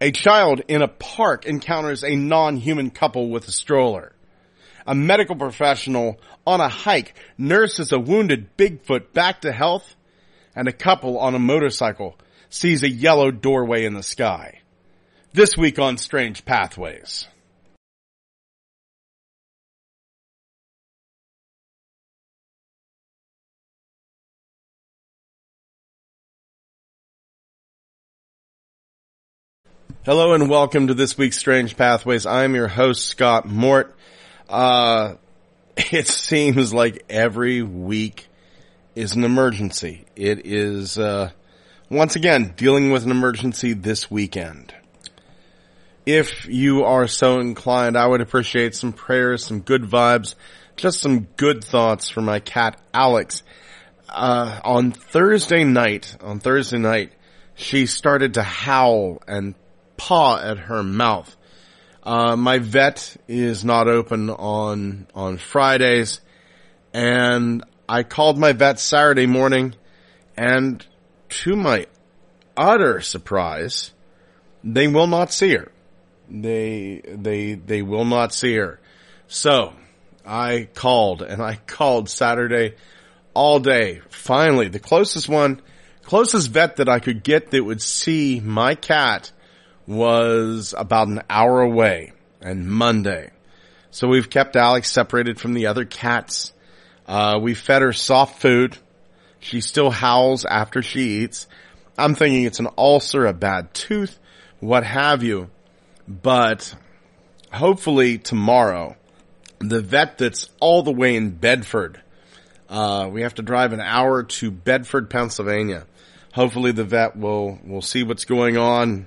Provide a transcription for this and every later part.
A child in a park encounters a non-human couple with a stroller. A medical professional on a hike nurses a wounded Bigfoot back to health. And a couple on a motorcycle sees a yellow doorway in the sky. This week on Strange Pathways. Hello and welcome to this week's Strange Pathways. I'm your host, Scott Mort. Uh, it seems like every week is an emergency. It is, uh, once again, dealing with an emergency this weekend. If you are so inclined, I would appreciate some prayers, some good vibes, just some good thoughts for my cat, Alex. Uh, on Thursday night, on Thursday night, she started to howl and paw at her mouth. Uh, my vet is not open on, on Fridays and I called my vet Saturday morning and to my utter surprise, they will not see her. They, they, they will not see her. So I called and I called Saturday all day. Finally, the closest one, closest vet that I could get that would see my cat was about an hour away and Monday. So we've kept Alex separated from the other cats. Uh, we fed her soft food. She still howls after she eats. I'm thinking it's an ulcer, a bad tooth, what have you. But hopefully tomorrow, the vet that's all the way in Bedford, uh, we have to drive an hour to Bedford, Pennsylvania. Hopefully the vet will, will see what's going on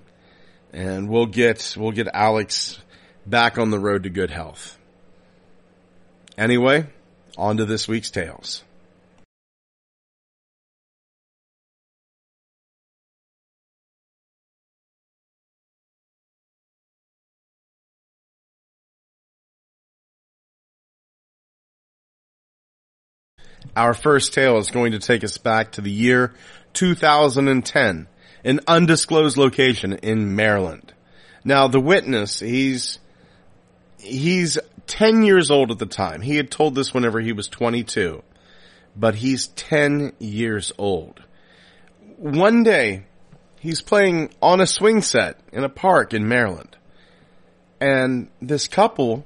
and we'll get we'll get Alex back on the road to good health. Anyway, on to this week's tales. Our first tale is going to take us back to the year 2010 an undisclosed location in Maryland. Now the witness, he's, he's 10 years old at the time. He had told this whenever he was 22, but he's 10 years old. One day, he's playing on a swing set in a park in Maryland. And this couple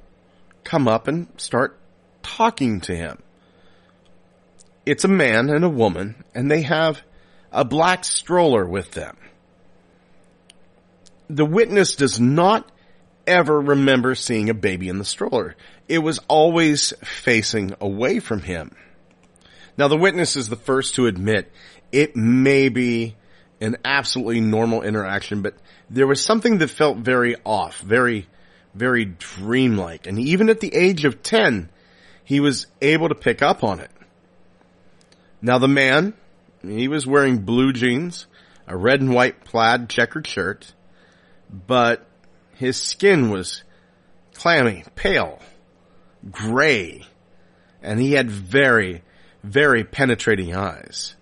come up and start talking to him. It's a man and a woman, and they have a black stroller with them. The witness does not ever remember seeing a baby in the stroller. It was always facing away from him. Now the witness is the first to admit it may be an absolutely normal interaction, but there was something that felt very off, very, very dreamlike. And even at the age of 10, he was able to pick up on it. Now the man, he was wearing blue jeans, a red and white plaid checkered shirt, but his skin was clammy, pale, gray, and he had very, very penetrating eyes.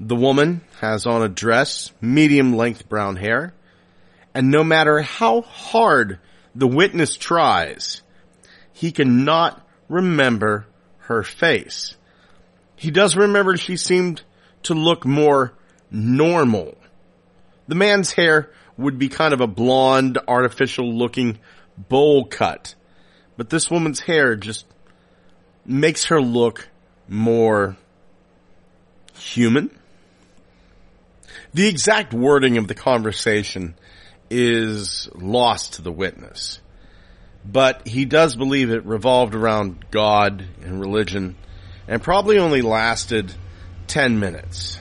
The woman has on a dress, medium length brown hair, and no matter how hard the witness tries, he cannot remember her face. He does remember she seemed to look more normal. The man's hair would be kind of a blonde, artificial looking bowl cut. But this woman's hair just makes her look more human. The exact wording of the conversation is lost to the witness. But he does believe it revolved around God and religion and probably only lasted 10 minutes.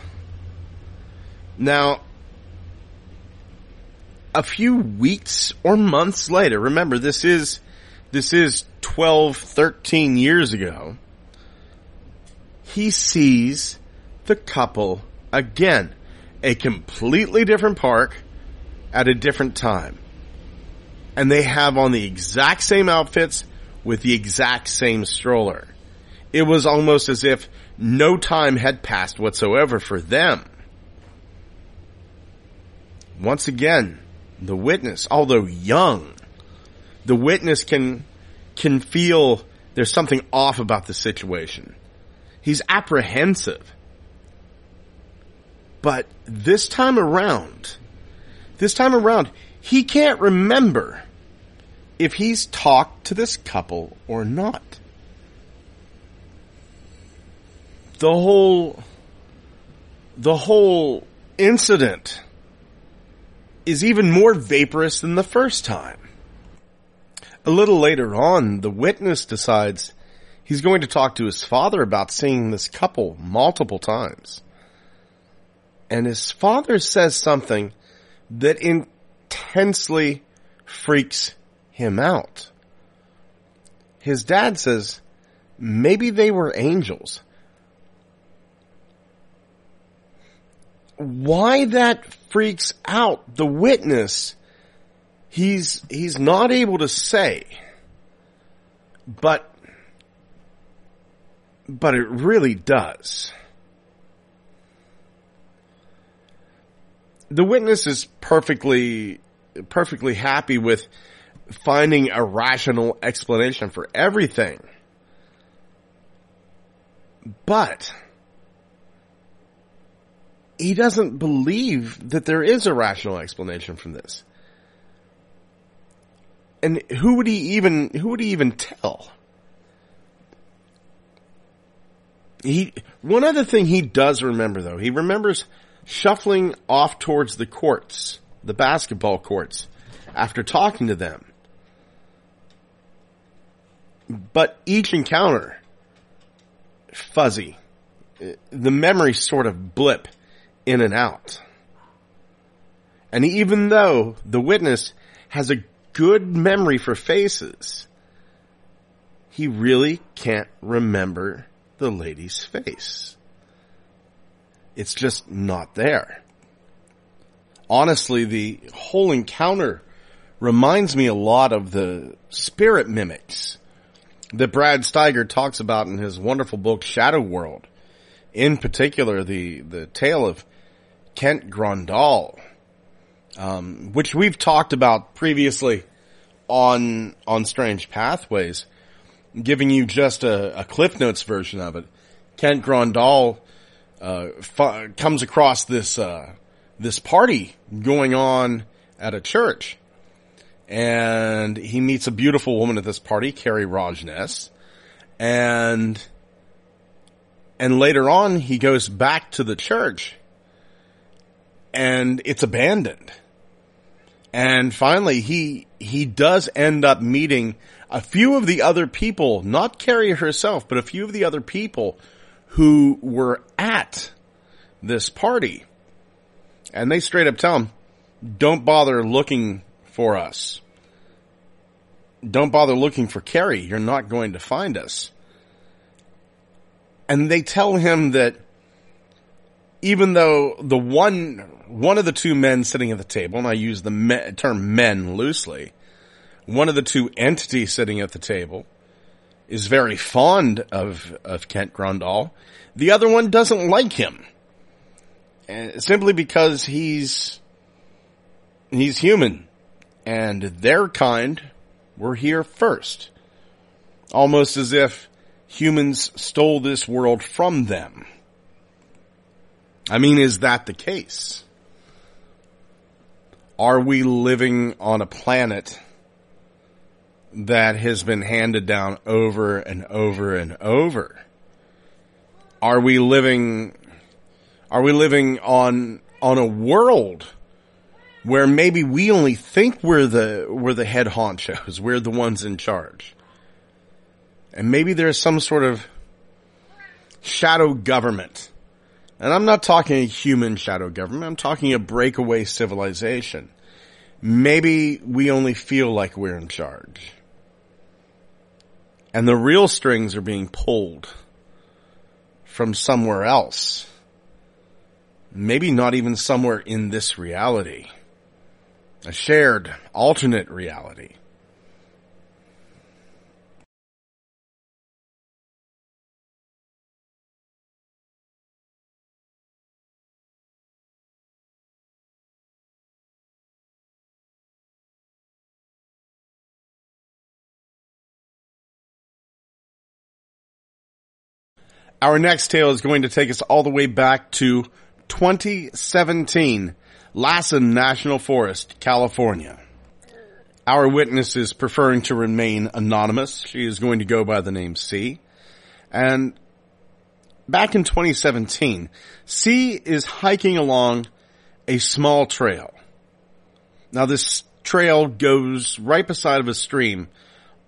Now, a few weeks or months later, remember this is, this is 12, 13 years ago, he sees the couple again. A completely different park at a different time. And they have on the exact same outfits with the exact same stroller. It was almost as if no time had passed whatsoever for them. Once again, the witness, although young, the witness can, can feel there's something off about the situation. He's apprehensive. But this time around, this time around, he can't remember if he's talked to this couple or not. The whole, the whole incident is even more vaporous than the first time. A little later on, the witness decides he's going to talk to his father about seeing this couple multiple times. And his father says something that intensely freaks him out. His dad says, maybe they were angels. Why that freaks out the witness, he's, he's not able to say. But, but it really does. The witness is perfectly, perfectly happy with finding a rational explanation for everything. But he doesn't believe that there is a rational explanation from this. And who would he even, who would he even tell? He, one other thing he does remember though, he remembers shuffling off towards the courts, the basketball courts, after talking to them. But each encounter, fuzzy. The memory sort of blip in and out. And even though the witness has a good memory for faces, he really can't remember the lady's face. It's just not there. Honestly, the whole encounter reminds me a lot of the spirit mimics that Brad Steiger talks about in his wonderful book Shadow World. In particular, the, the tale of Kent Grandal, um, which we've talked about previously on, on Strange Pathways, giving you just a, a Cliff Notes version of it. Kent Grandal, uh, comes across this, uh, this party going on at a church and he meets a beautiful woman at this party, Carrie Rajness, and and later on he goes back to the church and it's abandoned. And finally he he does end up meeting a few of the other people, not Carrie herself, but a few of the other people who were at this party. And they straight up tell him, don't bother looking for us. Don't bother looking for Carrie. You're not going to find us. And they tell him that even though the one, one of the two men sitting at the table, and I use the me, term men loosely, one of the two entities sitting at the table is very fond of, of Kent Grandal. The other one doesn't like him. And simply because he's, he's human and their kind were here first. Almost as if humans stole this world from them. I mean, is that the case? Are we living on a planet that has been handed down over and over and over? Are we living, are we living on, on a world where maybe we only think we're the, we're the head honchos. We're the ones in charge. And maybe there's some sort of shadow government. And I'm not talking a human shadow government. I'm talking a breakaway civilization. Maybe we only feel like we're in charge. And the real strings are being pulled from somewhere else. Maybe not even somewhere in this reality a shared alternate reality. Our next tale is going to take us all the way back to 2017, Lassen National Forest, California. Our witness is preferring to remain anonymous. She is going to go by the name C. And back in 2017, C is hiking along a small trail. Now this trail goes right beside of a stream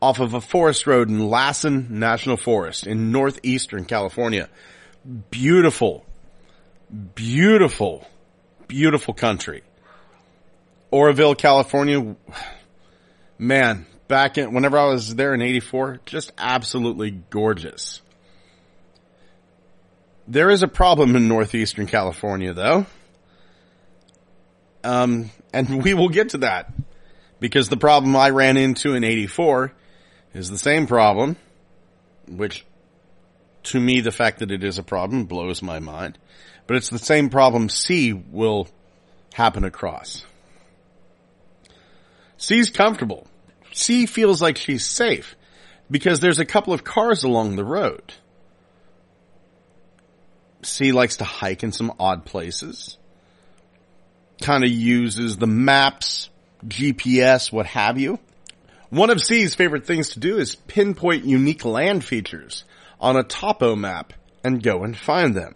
off of a forest road in Lassen National Forest in northeastern California. Beautiful, beautiful, beautiful country. Oroville, California, man, back in, whenever I was there in 84, just absolutely gorgeous. There is a problem in northeastern California though. Um, and we will get to that because the problem I ran into in 84 is the same problem, which to me, the fact that it is a problem blows my mind, but it's the same problem C will happen across. C's comfortable. C feels like she's safe because there's a couple of cars along the road. C likes to hike in some odd places. Kind of uses the maps, GPS, what have you. One of C's favorite things to do is pinpoint unique land features on a topo map and go and find them.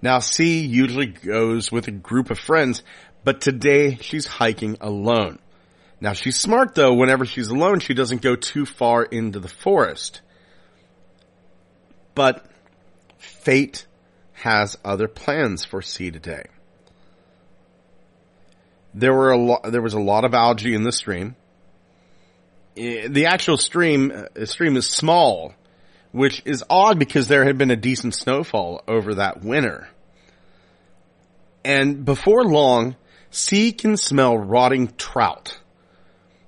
Now C usually goes with a group of friends, but today she's hiking alone. Now she's smart though, whenever she's alone, she doesn't go too far into the forest. But fate has other plans for C today. There were a lot, there was a lot of algae in the stream. The actual stream, uh, stream is small, which is odd because there had been a decent snowfall over that winter. And before long, C can smell rotting trout.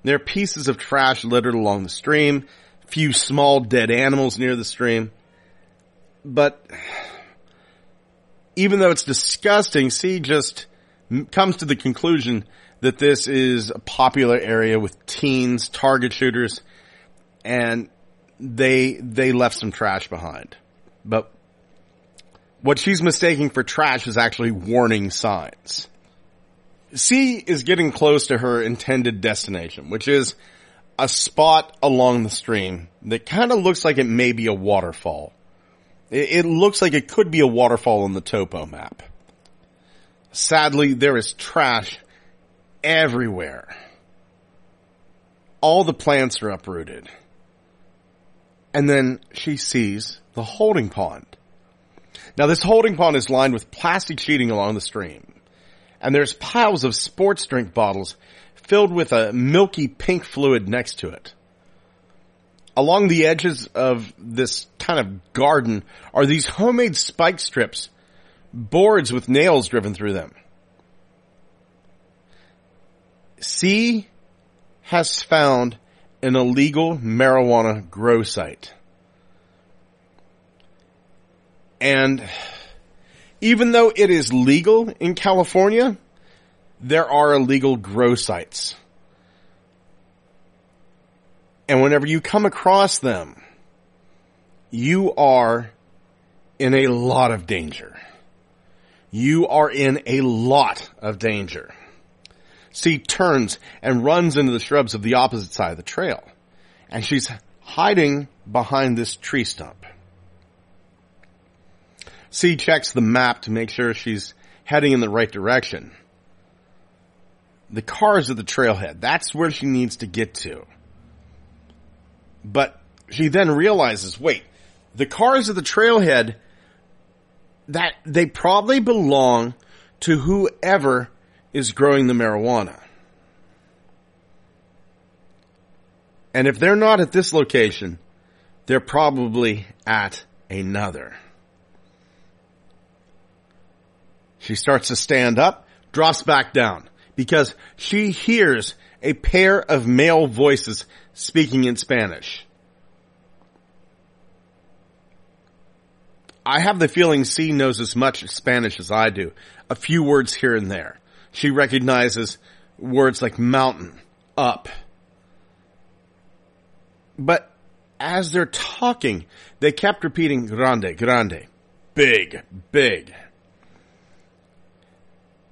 There are pieces of trash littered along the stream, few small dead animals near the stream. But even though it's disgusting, C just comes to the conclusion that this is a popular area with teens, target shooters, and they, they left some trash behind. But what she's mistaking for trash is actually warning signs. C is getting close to her intended destination, which is a spot along the stream that kind of looks like it may be a waterfall. It, it looks like it could be a waterfall on the topo map. Sadly, there is trash everywhere. All the plants are uprooted. And then she sees the holding pond. Now this holding pond is lined with plastic sheeting along the stream and there's piles of sports drink bottles filled with a milky pink fluid next to it. Along the edges of this kind of garden are these homemade spike strips, boards with nails driven through them. C has found an illegal marijuana grow site. And even though it is legal in California, there are illegal grow sites. And whenever you come across them, you are in a lot of danger. You are in a lot of danger. C turns and runs into the shrubs of the opposite side of the trail. And she's hiding behind this tree stump. C checks the map to make sure she's heading in the right direction. The cars at the trailhead. That's where she needs to get to. But she then realizes, wait, the cars at the trailhead, that they probably belong to whoever is growing the marijuana. And if they're not at this location, they're probably at another. She starts to stand up, drops back down because she hears a pair of male voices speaking in Spanish. I have the feeling C knows as much Spanish as I do. A few words here and there. She recognizes words like mountain, up. But as they're talking, they kept repeating grande, grande, big, big.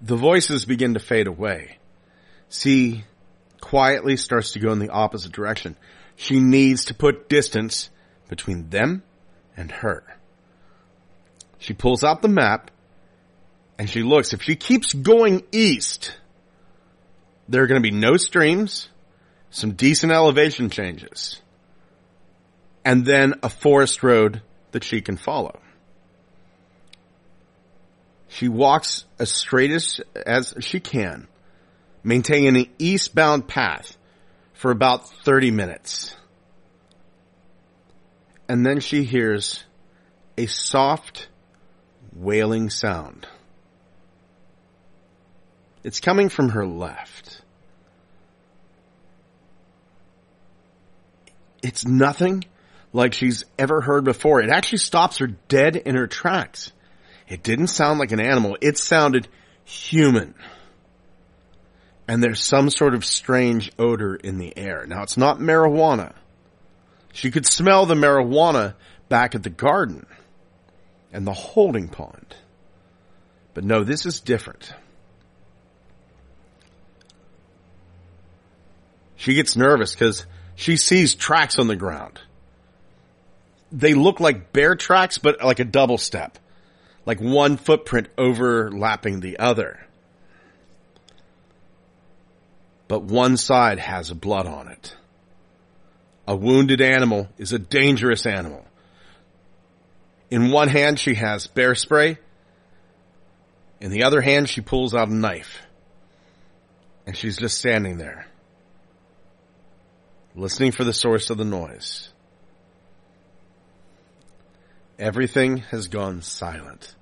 The voices begin to fade away. C quietly starts to go in the opposite direction. She needs to put distance between them and her. She pulls out the map and she looks. If she keeps going east, there are going to be no streams, some decent elevation changes, and then a forest road that she can follow. She walks as straight as, as she can, maintaining an eastbound path for about 30 minutes. And then she hears a soft wailing sound. It's coming from her left. It's nothing like she's ever heard before. It actually stops her dead in her tracks. It didn't sound like an animal. It sounded human. And there's some sort of strange odor in the air. Now it's not marijuana. She could smell the marijuana back at the garden and the holding pond. But no, this is different. She gets nervous because she sees tracks on the ground. They look like bear tracks, but like a double step. Like one footprint overlapping the other. But one side has blood on it. A wounded animal is a dangerous animal. In one hand, she has bear spray. In the other hand, she pulls out a knife. And she's just standing there, listening for the source of the noise. Everything has gone silent.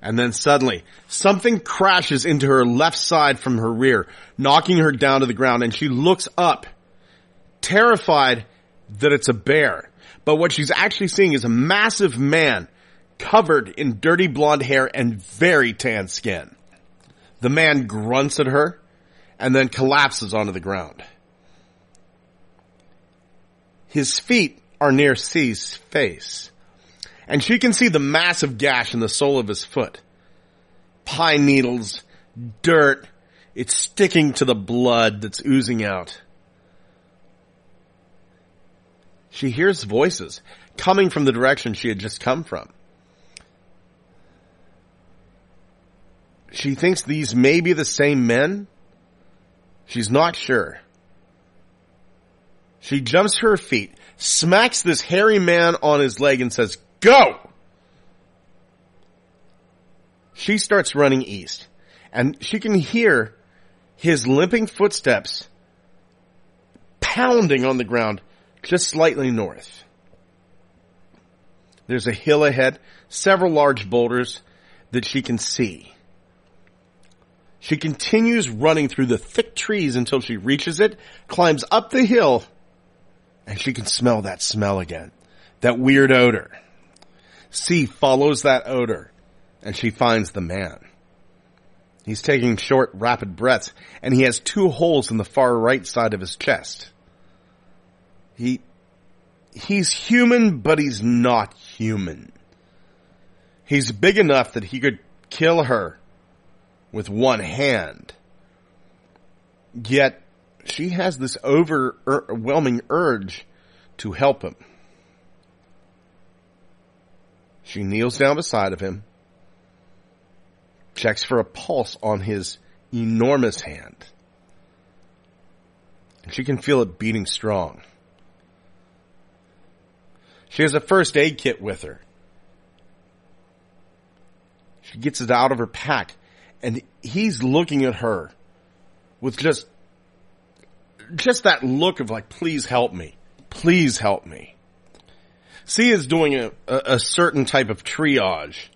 And then suddenly, something crashes into her left side from her rear, knocking her down to the ground, and she looks up, terrified that it's a bear. But what she's actually seeing is a massive man covered in dirty blonde hair and very tan skin. The man grunts at her and then collapses onto the ground. His feet are near C's face and she can see the massive gash in the sole of his foot. Pine needles, dirt, it's sticking to the blood that's oozing out. She hears voices coming from the direction she had just come from. She thinks these may be the same men. She's not sure. She jumps to her feet, smacks this hairy man on his leg and says, go! She starts running east and she can hear his limping footsteps pounding on the ground just slightly north. There's a hill ahead, several large boulders that she can see. She continues running through the thick trees until she reaches it, climbs up the hill, and she can smell that smell again. That weird odor. C follows that odor, and she finds the man. He's taking short, rapid breaths, and he has two holes in the far right side of his chest. He, he's human, but he's not human. He's big enough that he could kill her with one hand. Yet, she has this overwhelming urge to help him. She kneels down beside of him, checks for a pulse on his enormous hand. And she can feel it beating strong. She has a first aid kit with her. She gets it out of her pack and he's looking at her with just, just that look of like, please help me. Please help me. C is doing a, a, a certain type of triage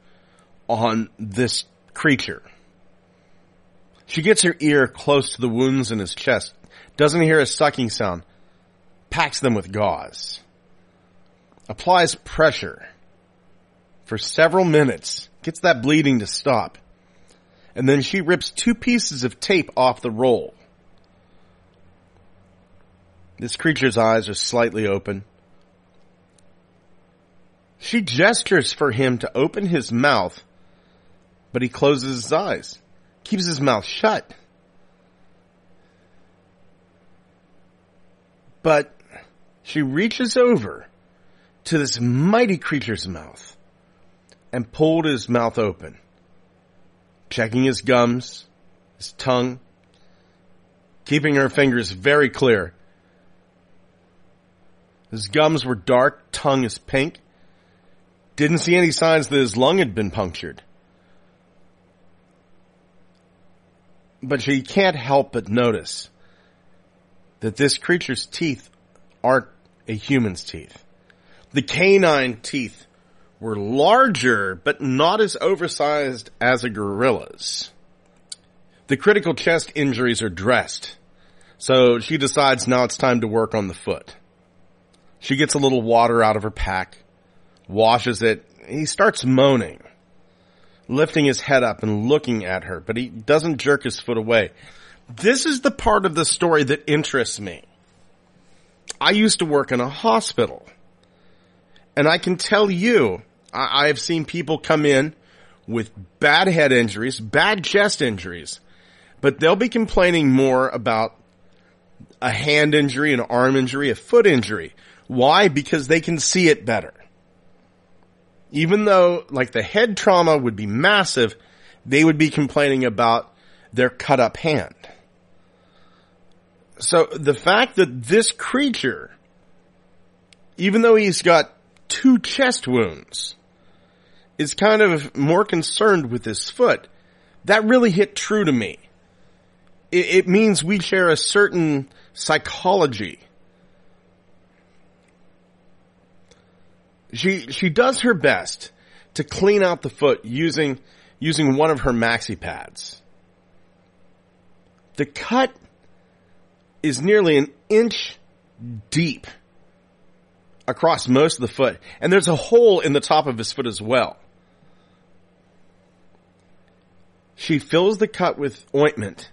on this creature. She gets her ear close to the wounds in his chest, doesn't hear a sucking sound, packs them with gauze applies pressure for several minutes, gets that bleeding to stop, and then she rips two pieces of tape off the roll. This creature's eyes are slightly open, She gestures for him to open his mouth, but he closes his eyes, keeps his mouth shut. But she reaches over to this mighty creature's mouth and pulled his mouth open, checking his gums, his tongue, keeping her fingers very clear. His gums were dark, tongue is pink, didn't see any signs that his lung had been punctured. But she can't help but notice that this creature's teeth aren't a human's teeth. The canine teeth were larger, but not as oversized as a gorilla's. The critical chest injuries are dressed, so she decides now it's time to work on the foot. She gets a little water out of her pack, washes it. And he starts moaning, lifting his head up and looking at her, but he doesn't jerk his foot away. This is the part of the story that interests me. I used to work in a hospital and I can tell you, I, have seen people come in with bad head injuries, bad chest injuries, but they'll be complaining more about a hand injury, an arm injury, a foot injury. Why? Because they can see it better even though like the head trauma would be massive, they would be complaining about their cut up hand. So the fact that this creature, even though he's got two chest wounds, is kind of more concerned with his foot, that really hit true to me. It, it means we share a certain psychology She, she does her best to clean out the foot using, using one of her maxi pads. The cut is nearly an inch deep across most of the foot, and there's a hole in the top of his foot as well. She fills the cut with ointment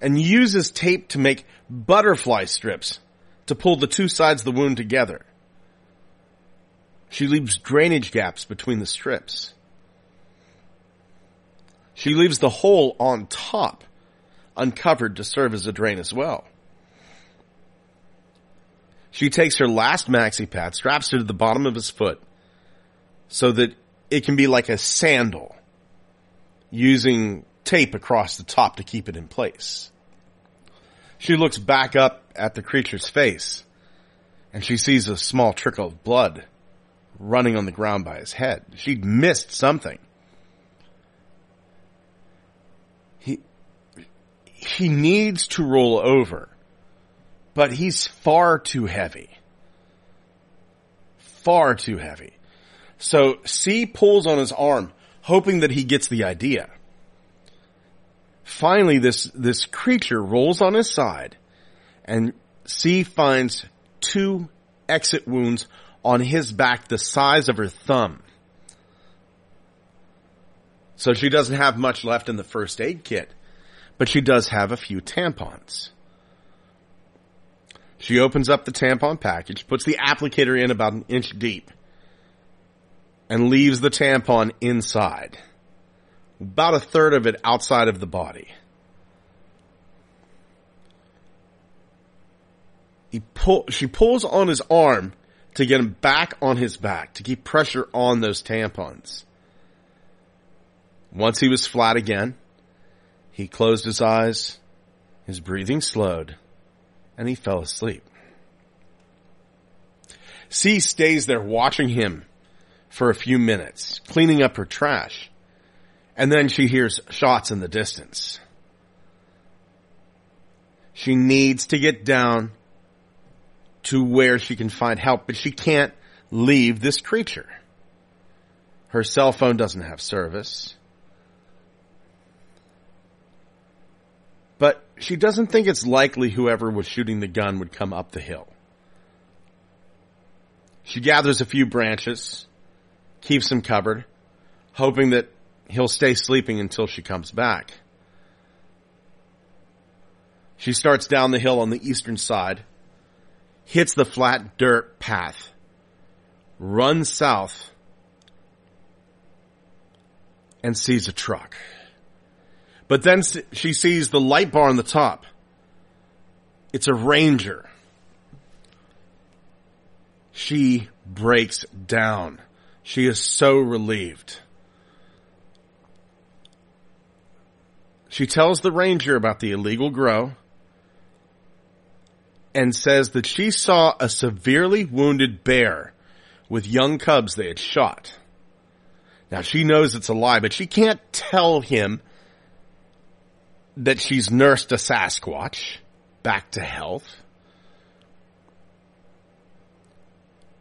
and uses tape to make butterfly strips to pull the two sides of the wound together. She leaves drainage gaps between the strips. She leaves the hole on top uncovered to serve as a drain as well. She takes her last maxi pad, straps it to the bottom of his foot so that it can be like a sandal using tape across the top to keep it in place. She looks back up at the creature's face and she sees a small trickle of blood running on the ground by his head. She'd missed something. He, he needs to roll over, but he's far too heavy. Far too heavy. So C pulls on his arm, hoping that he gets the idea. Finally, this, this creature rolls on his side and C finds two exit wounds on his back the size of her thumb. So she doesn't have much left in the first aid kit, but she does have a few tampons. She opens up the tampon package, puts the applicator in about an inch deep, and leaves the tampon inside. About a third of it outside of the body. He pull, she pulls on his arm to get him back on his back, to keep pressure on those tampons. Once he was flat again, he closed his eyes, his breathing slowed, and he fell asleep. C stays there watching him for a few minutes, cleaning up her trash, and then she hears shots in the distance. She needs to get down to where she can find help, but she can't leave this creature. Her cell phone doesn't have service. But she doesn't think it's likely whoever was shooting the gun would come up the hill. She gathers a few branches, keeps them covered, hoping that he'll stay sleeping until she comes back. She starts down the hill on the eastern side, hits the flat dirt path, runs south and sees a truck. But then she sees the light bar on the top. It's a Ranger. She breaks down. She is so relieved. She tells the ranger about the illegal grow and says that she saw a severely wounded bear with young cubs they had shot. Now she knows it's a lie, but she can't tell him that she's nursed a Sasquatch back to health.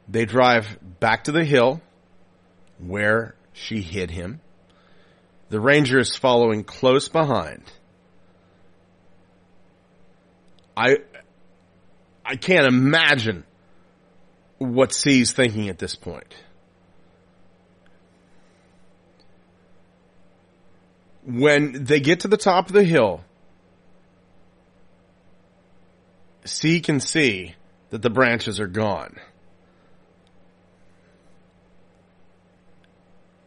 They drive back to the hill where she hid him. The ranger is following close behind. I, I can't imagine what C's thinking at this point. When they get to the top of the hill, C can see that the branches are gone.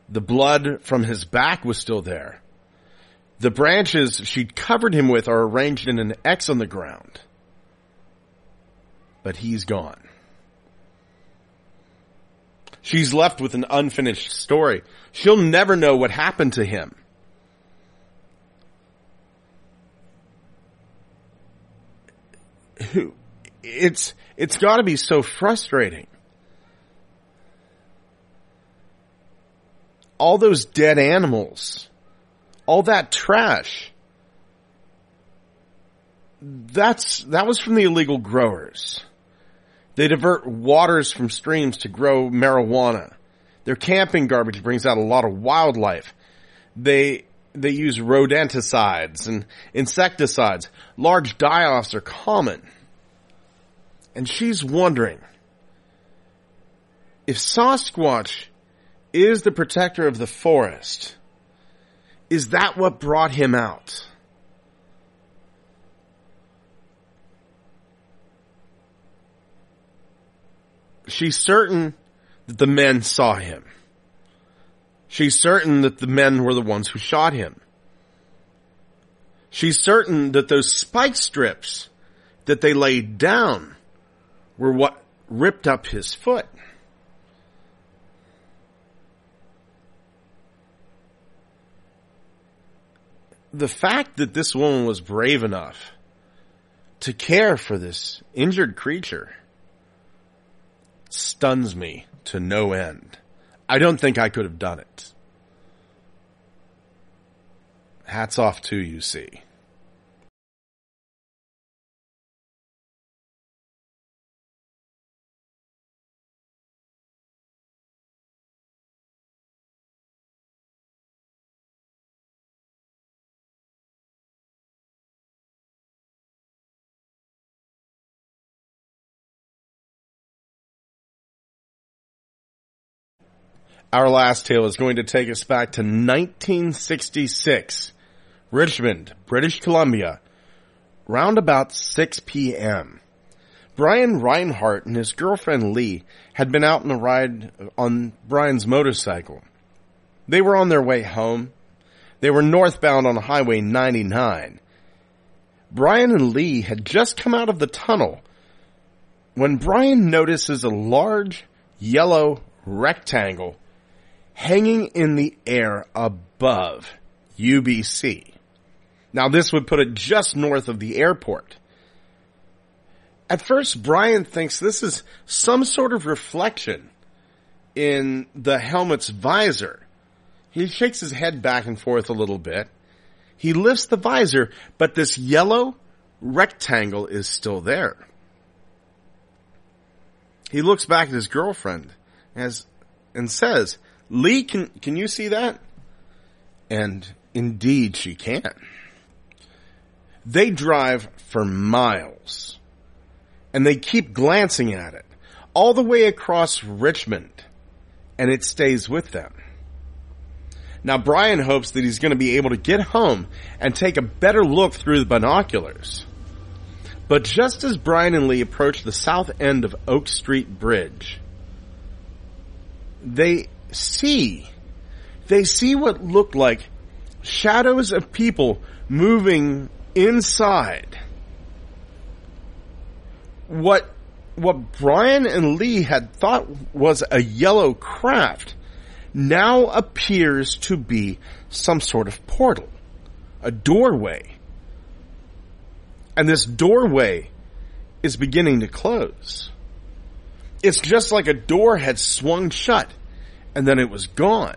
The blood from his back was still there. The branches she'd covered him with are arranged in an X on the ground. But he's gone. She's left with an unfinished story. She'll never know what happened to him. It's, it's gotta be so frustrating. all those dead animals, all that trash, that's, that was from the illegal growers. They divert waters from streams to grow marijuana. Their camping garbage brings out a lot of wildlife. They, they use rodenticides and insecticides. Large die-offs are common. And she's wondering if Sasquatch is the protector of the forest. Is that what brought him out? She's certain that the men saw him. She's certain that the men were the ones who shot him. She's certain that those spike strips that they laid down were what ripped up his foot. the fact that this woman was brave enough to care for this injured creature stuns me to no end. I don't think I could have done it. Hats off to you, C. Our last tale is going to take us back to 1966. Richmond, British Columbia, round about 6 p.m. Brian Reinhardt and his girlfriend Lee had been out on a ride on Brian's motorcycle. They were on their way home. They were northbound on Highway 99. Brian and Lee had just come out of the tunnel when Brian notices a large yellow rectangle hanging in the air above UBC. Now this would put it just north of the airport. At first, Brian thinks this is some sort of reflection in the helmet's visor. He shakes his head back and forth a little bit. He lifts the visor, but this yellow rectangle is still there. He looks back at his girlfriend as, and says, Lee, can, can you see that? And indeed she can. They drive for miles and they keep glancing at it all the way across Richmond and it stays with them. Now Brian hopes that he's going to be able to get home and take a better look through the binoculars. But just as Brian and Lee approach the south end of Oak Street Bridge, they see, they see what looked like shadows of people moving inside. What, what Brian and Lee had thought was a yellow craft now appears to be some sort of portal, a doorway. And this doorway is beginning to close. It's just like a door had swung shut and then it was gone.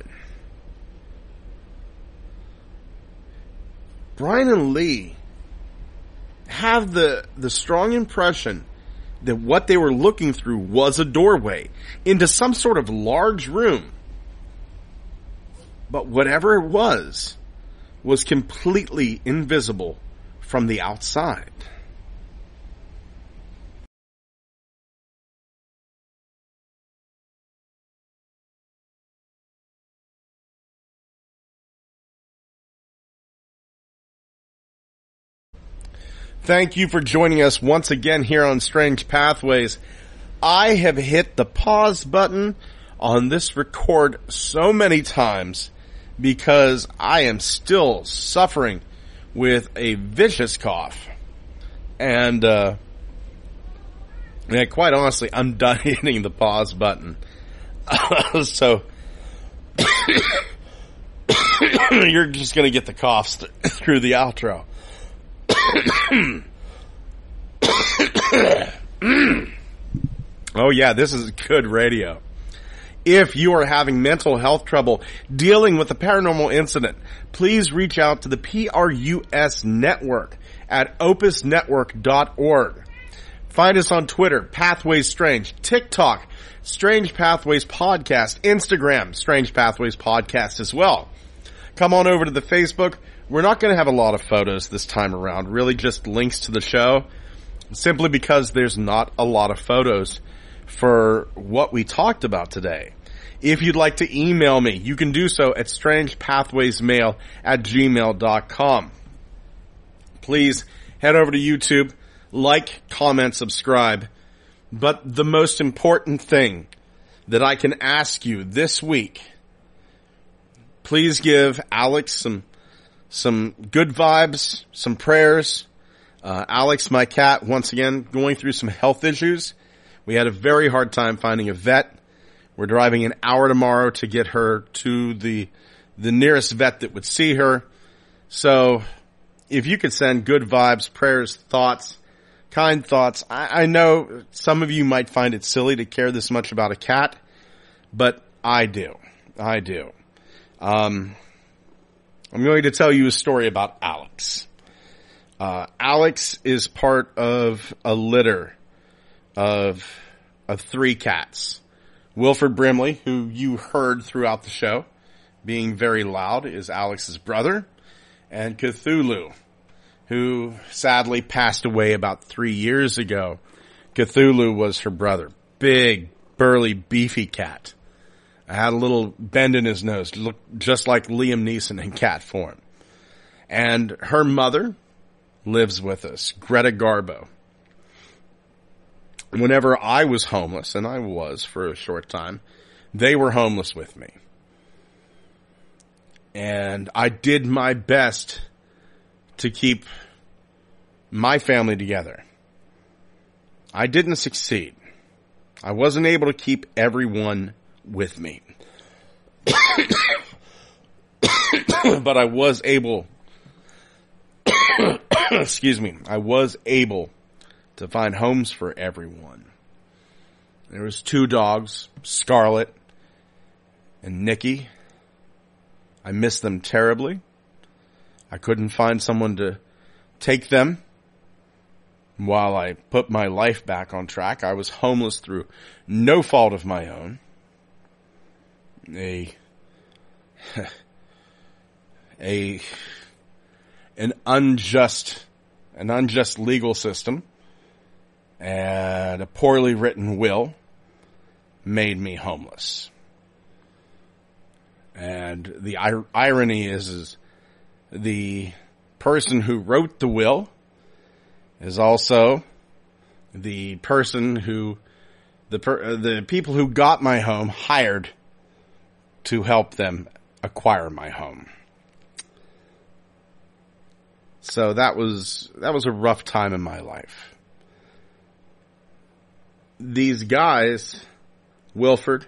Brian and Lee have the, the strong impression that what they were looking through was a doorway into some sort of large room. But whatever it was, was completely invisible from the outside. Thank you for joining us once again here on Strange Pathways. I have hit the pause button on this record so many times because I am still suffering with a vicious cough. And, uh, yeah, quite honestly, I'm done hitting the pause button. so, you're just gonna get the coughs through the outro. oh yeah, this is good radio. If you are having mental health trouble dealing with a paranormal incident, please reach out to the PRUS network at opusnetwork.org. Find us on Twitter, Pathways Strange, TikTok, Strange Pathways Podcast, Instagram, Strange Pathways Podcast as well. Come on over to the Facebook, we're not going to have a lot of photos this time around, really just links to the show, simply because there's not a lot of photos for what we talked about today. If you'd like to email me, you can do so at strangepathwaysmail at gmail.com. Please head over to YouTube, like, comment, subscribe. But the most important thing that I can ask you this week, please give Alex some some good vibes, some prayers. Uh, Alex, my cat, once again going through some health issues. We had a very hard time finding a vet. We're driving an hour tomorrow to get her to the the nearest vet that would see her. So, if you could send good vibes, prayers, thoughts, kind thoughts. I, I know some of you might find it silly to care this much about a cat, but I do. I do. Um, I'm going to tell you a story about Alex. Uh, Alex is part of a litter of of three cats. Wilford Brimley, who you heard throughout the show, being very loud, is Alex's brother, and Cthulhu, who sadly passed away about three years ago. Cthulhu was her brother. Big, burly, beefy cat. Had a little bend in his nose, looked just like Liam Neeson in cat form. And her mother lives with us, Greta Garbo. Whenever I was homeless, and I was for a short time, they were homeless with me. And I did my best to keep my family together. I didn't succeed. I wasn't able to keep everyone with me. but I was able, excuse me, I was able to find homes for everyone. There was two dogs, Scarlet and Nikki. I missed them terribly. I couldn't find someone to take them. While I put my life back on track, I was homeless through no fault of my own a a an unjust an unjust legal system and a poorly written will made me homeless. And the ir- irony is, is the person who wrote the will is also the person who the per- the people who got my home hired to help them acquire my home. So that was, that was a rough time in my life. These guys, Wilford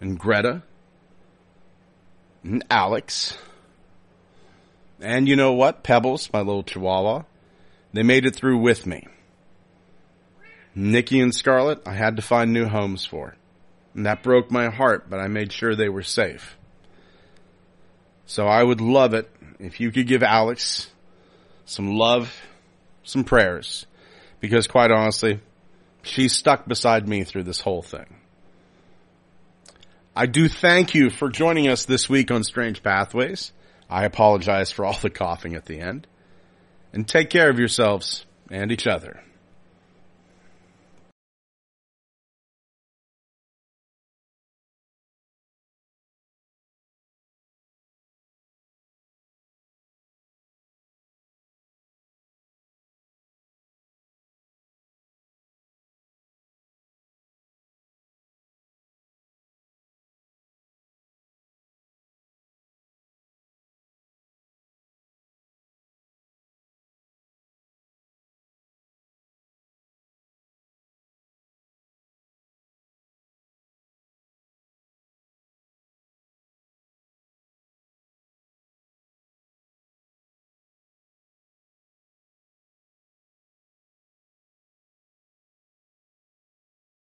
and Greta and Alex, and you know what? Pebbles, my little chihuahua, they made it through with me. Nikki and Scarlett, I had to find new homes for. And that broke my heart, but I made sure they were safe. So I would love it if you could give Alex some love, some prayers, because quite honestly, she's stuck beside me through this whole thing. I do thank you for joining us this week on Strange Pathways. I apologize for all the coughing at the end. And take care of yourselves and each other.